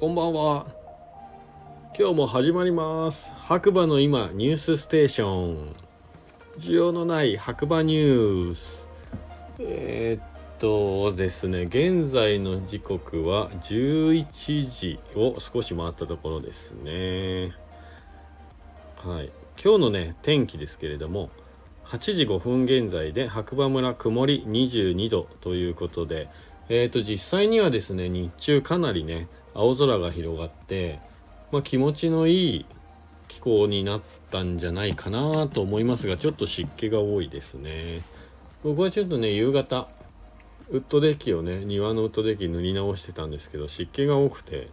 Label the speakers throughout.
Speaker 1: こんばんは。今日も始まります。白馬の今ニュースステーション。需要のない白馬ニュース。えー、っとですね現在の時刻は11時を少し回ったところですね。はい。今日のね天気ですけれども8時5分現在で白馬村曇り22度ということでえー、と実際にはですね日中かなりね青空が広がって、まあ、気持ちのいい気候になったんじゃないかなと思いますがちょっと湿気が多いですね。僕はちょっとね夕方ウッドデッキをね庭のウッドデッキ塗り直してたんですけど湿気が多くて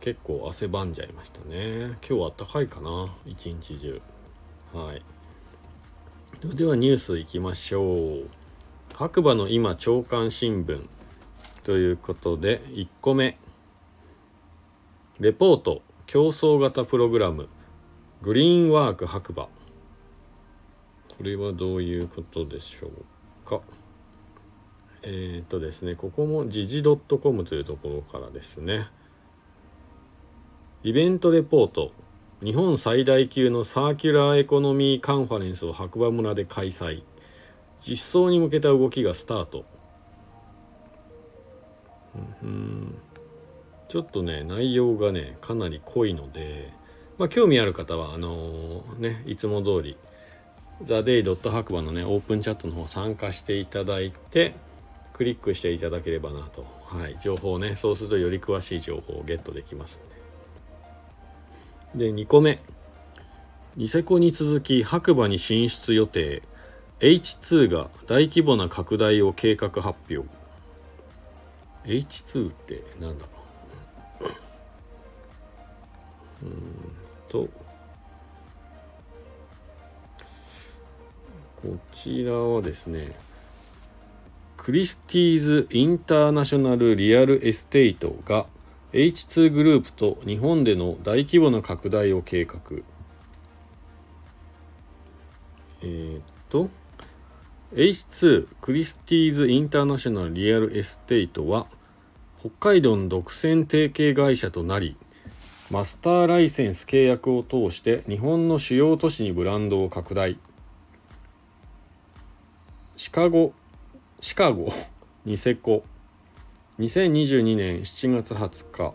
Speaker 1: 結構汗ばんじゃいましたね。今日は暖かいかな一日中。はい。ではニュースいきましょう。白馬の今朝刊新聞ということで1個目。レポート競争型プログラムグリーンワーク白馬。これはどういうことでしょうか？えっ、とですねここも時事 .com というところからですね。イベントレポート日本最大級のサーキュラーエコノミーカンファレンスを白馬村で開催。実装に向けた動きがスタート。うん。ちょっとね内容がねかなり濃いので、まあ、興味ある方はあのー、ねいつも通り THE DAY ドット白馬のねオープンチャットの方参加していただいてクリックしていただければなと、はい、情報ねそうするとより詳しい情報をゲットできますので。で2個目。ニセコに続き白馬に進出予定。H2 が大規模な拡大を計画発表。H2 って何だろう。うんとこちらはですねクリスティーズ・インターナショナル・リアル・エステイトが H2 グループと日本での大規模な拡大を計画。えー、っと H2 クリスティーズ・インターナショナル・リアル・エステイトは北海道の独占提携会社となりマスターライセンス契約を通して日本の主要都市にブランドを拡大。シカゴシカゴ ニセコ。2022年7月20日。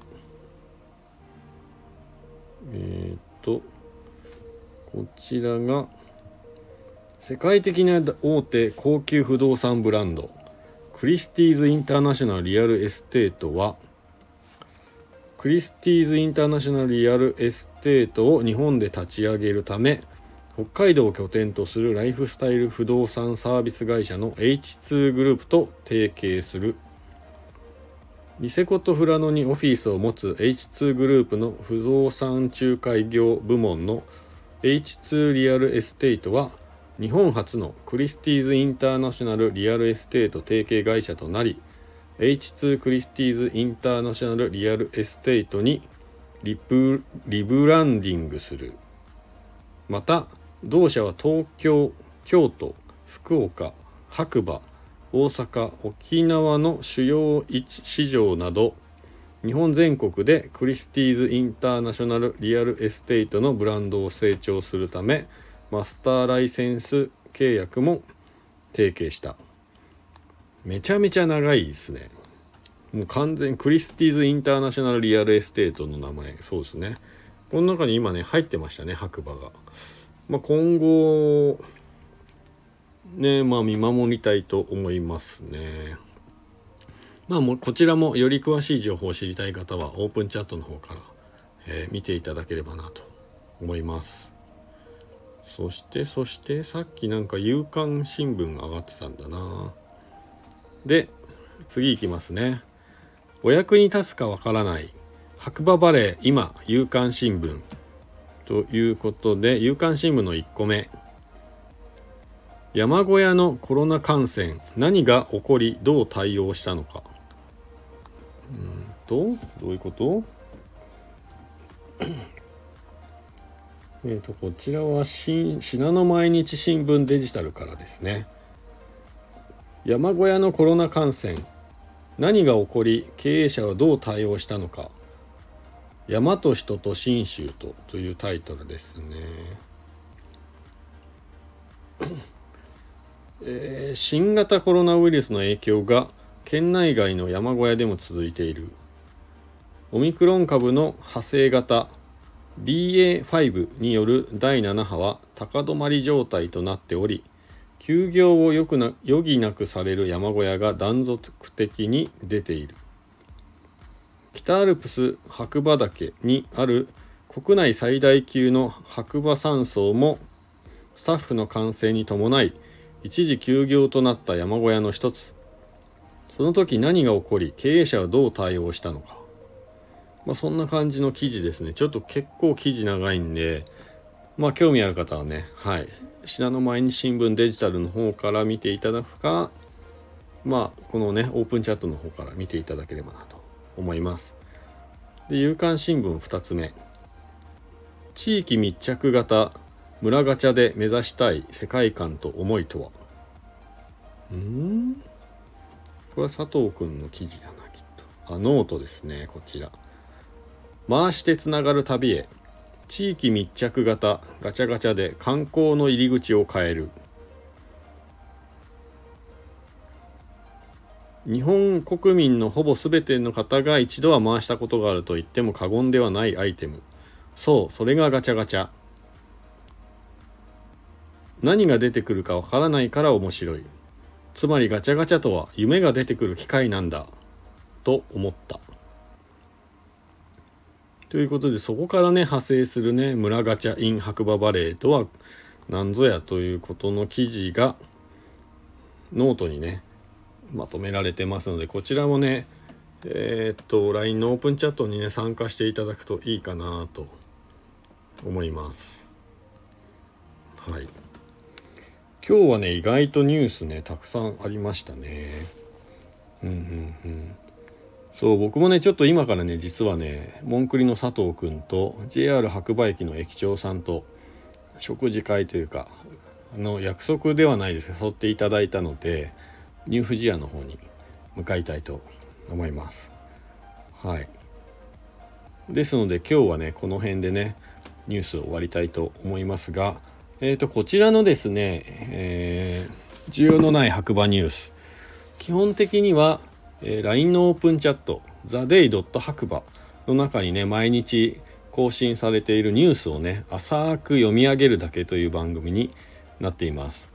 Speaker 1: えー、っとこちらが世界的な大手高級不動産ブランド。クリスティーズ・インターナショナル・リアル・エステートはクリスティーズ・インターナショナル・リアル・エステートを日本で立ち上げるため北海道を拠点とするライフスタイル不動産サービス会社の H2 グループと提携するニセコと富良野にオフィスを持つ H2 グループの不動産仲介業部門の H2 リアルエステートは日本初のクリスティーズ・インターナショナル・リアル・エステート提携会社となり H2 クリスティーズ・インターナショナル・リアル・エステートにリブリブランディングする。また同社は東京京都福岡白馬大阪沖縄の主要市場など日本全国でクリスティーズ・インターナショナル・リアル・エステートのブランドを成長するためマスターライセンス契約も提携した。めちゃめちゃ長いですね。もう完全クリスティーズ・インターナショナル・リアル・エステートの名前。そうですね。この中に今ね入ってましたね白馬が、まあ、今後ねまあ見守りたいと思いますね。まあもうこちらもより詳しい情報を知りたい方はオープンチャットの方から、えー、見ていただければなと思います。そしてそしてさっきなんか夕刊新聞が上がってたんだな。で次いきますね。お役に立つかわからない。白馬バレー今夕刊新聞。ということで夕刊新聞の1個目。山小屋のコロナ感染何が起こりどう対応したのか。うんとどういうこと？えーと、こちらは信濃毎日新聞デジタルからですね。山小屋のコロナ感染。何が起こり経営者はどう対応したのか「山と人と信州と」というタイトルですね。えー、新型コロナウイルスの影響が県内外の山小屋でも続いている。オミクロン株の派生型 BA.5 による第7波は高止まり状態となっており休業をよくな余儀なくされる山小屋が断続的に出ている。北アルプス白馬岳にある国内最大級の白馬山荘もスタッフの感染に伴い一時休業となった山小屋の一つ。その時何が起こり経営者はどう対応したのか。まあそんな感じの記事ですね。ちょっと結構記事長いんでまあ興味ある方はねはい。信濃毎日新聞デジタルの方から見ていただくかまあこのねオープンチャットの方から見ていただければなと思います。で夕刊新聞2つ目。地域密着型村ガチャで目指したい世界観と思いとは？うん？これは佐藤くんの記事だなきっと。あノートですねこちら。回してつながる旅へ。地域密着型ガチャガチャで観光の入り口を変える。日本国民のほぼ全ての方が一度は回したことがあると言っても過言ではないアイテム。そうそれがガチャガチャ。何が出てくるかわからないから面白い。つまりガチャガチャとは夢が出てくる機会なんだ。と思った。ということでそこからね派生するね村ガチャ in 白馬バレーとは何ぞやということの記事がノートにねまとめられてますのでこちらもねえー、っと LINE のオープンチャットにね参加していただくといいかなと思います。はい。今日はね意外とニュースねたくさんありましたね。うんうんうん。そう僕もねちょっと今からね実はねモンクリの佐藤くんと JR 白馬駅の駅長さんと食事会というかの約束ではないですが誘っていただいたのでニューフジアの方に向かいたいと思います。はい。ですので今日はねこの辺でねニュースを終わりたいと思いますがえ、ー、とこちらのですね、えー、需要のない白馬ニュース。基本的にはえー、LINE のオープンチャット TheDay. 白馬の中にね毎日更新されているニュースをね浅く読み上げるだけという番組になっています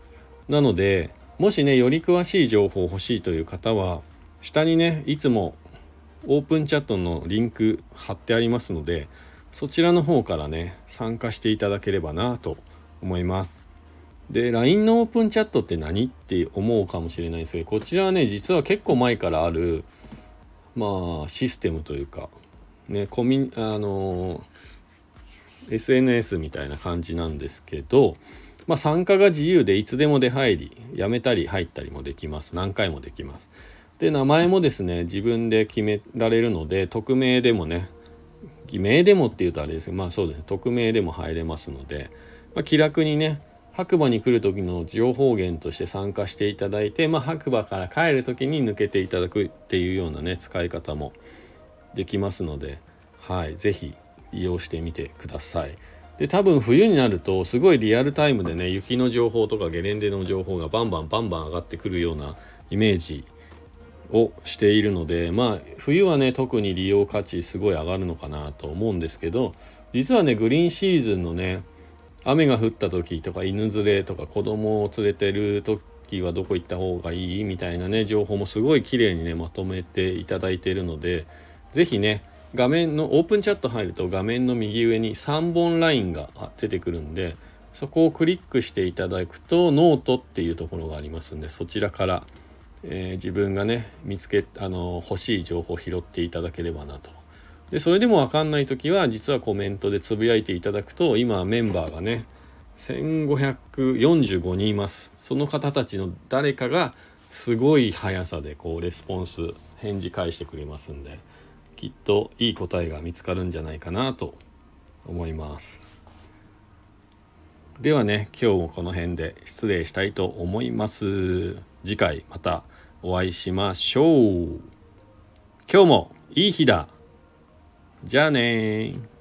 Speaker 1: なのでもしねより詳しい情報を欲しいという方は下にねいつもオープンチャットのリンク貼ってありますのでそちらの方からね参加していただければなと思いますで LINE のオープンチャットって何？って思うかもしれないんですけどこちらはね実は結構前からあるまあシステムというかねコミあの SNS みたいな感じなんですけど、まあ、参加が自由でいつでも出入りやめたり入ったりもできます。何回もできます。で名前もですね自分で決められるので匿名でもね偽名でもっていうとあれですけどまあそうですね匿名でも入れますので、まあ、気楽にね白馬に来る時の情報源として参加していただいて、まあ、白馬から帰る時に抜けていただくっていうようなね使い方もできますので、はい、是非利用してみてください。で多分冬になるとすごいリアルタイムでね雪の情報とかゲレンデの情報がバンバンバンバン上がってくるようなイメージをしているのでまあ冬はね特に利用価値すごい上がるのかなと思うんですけど実はねグリーンシーズンのね雨が降った時とか犬連れとか子供を連れてる時はどこ行った方がいいみたいなね情報もすごい綺麗にねまとめていただいているので是非ね画面のオープンチャット入ると画面の右上に3本ラインが出てくるんでそこをクリックしていただくとノートっていうところがありますんでそちらから、えー、自分がね見つけあの欲しい情報を拾っていただければなとでそれでも分かんない時は実はコメントでつぶやいていただくと今メンバーがね1545人います。その方たちの誰かがすごい速さでこうレスポンス返事返してくれますんできっといい答えが見つかるんじゃないかなと思います。ではね今日もこの辺で失礼したいと思います。次回またお会いしましょう。今日もいい日だ。じゃあねー。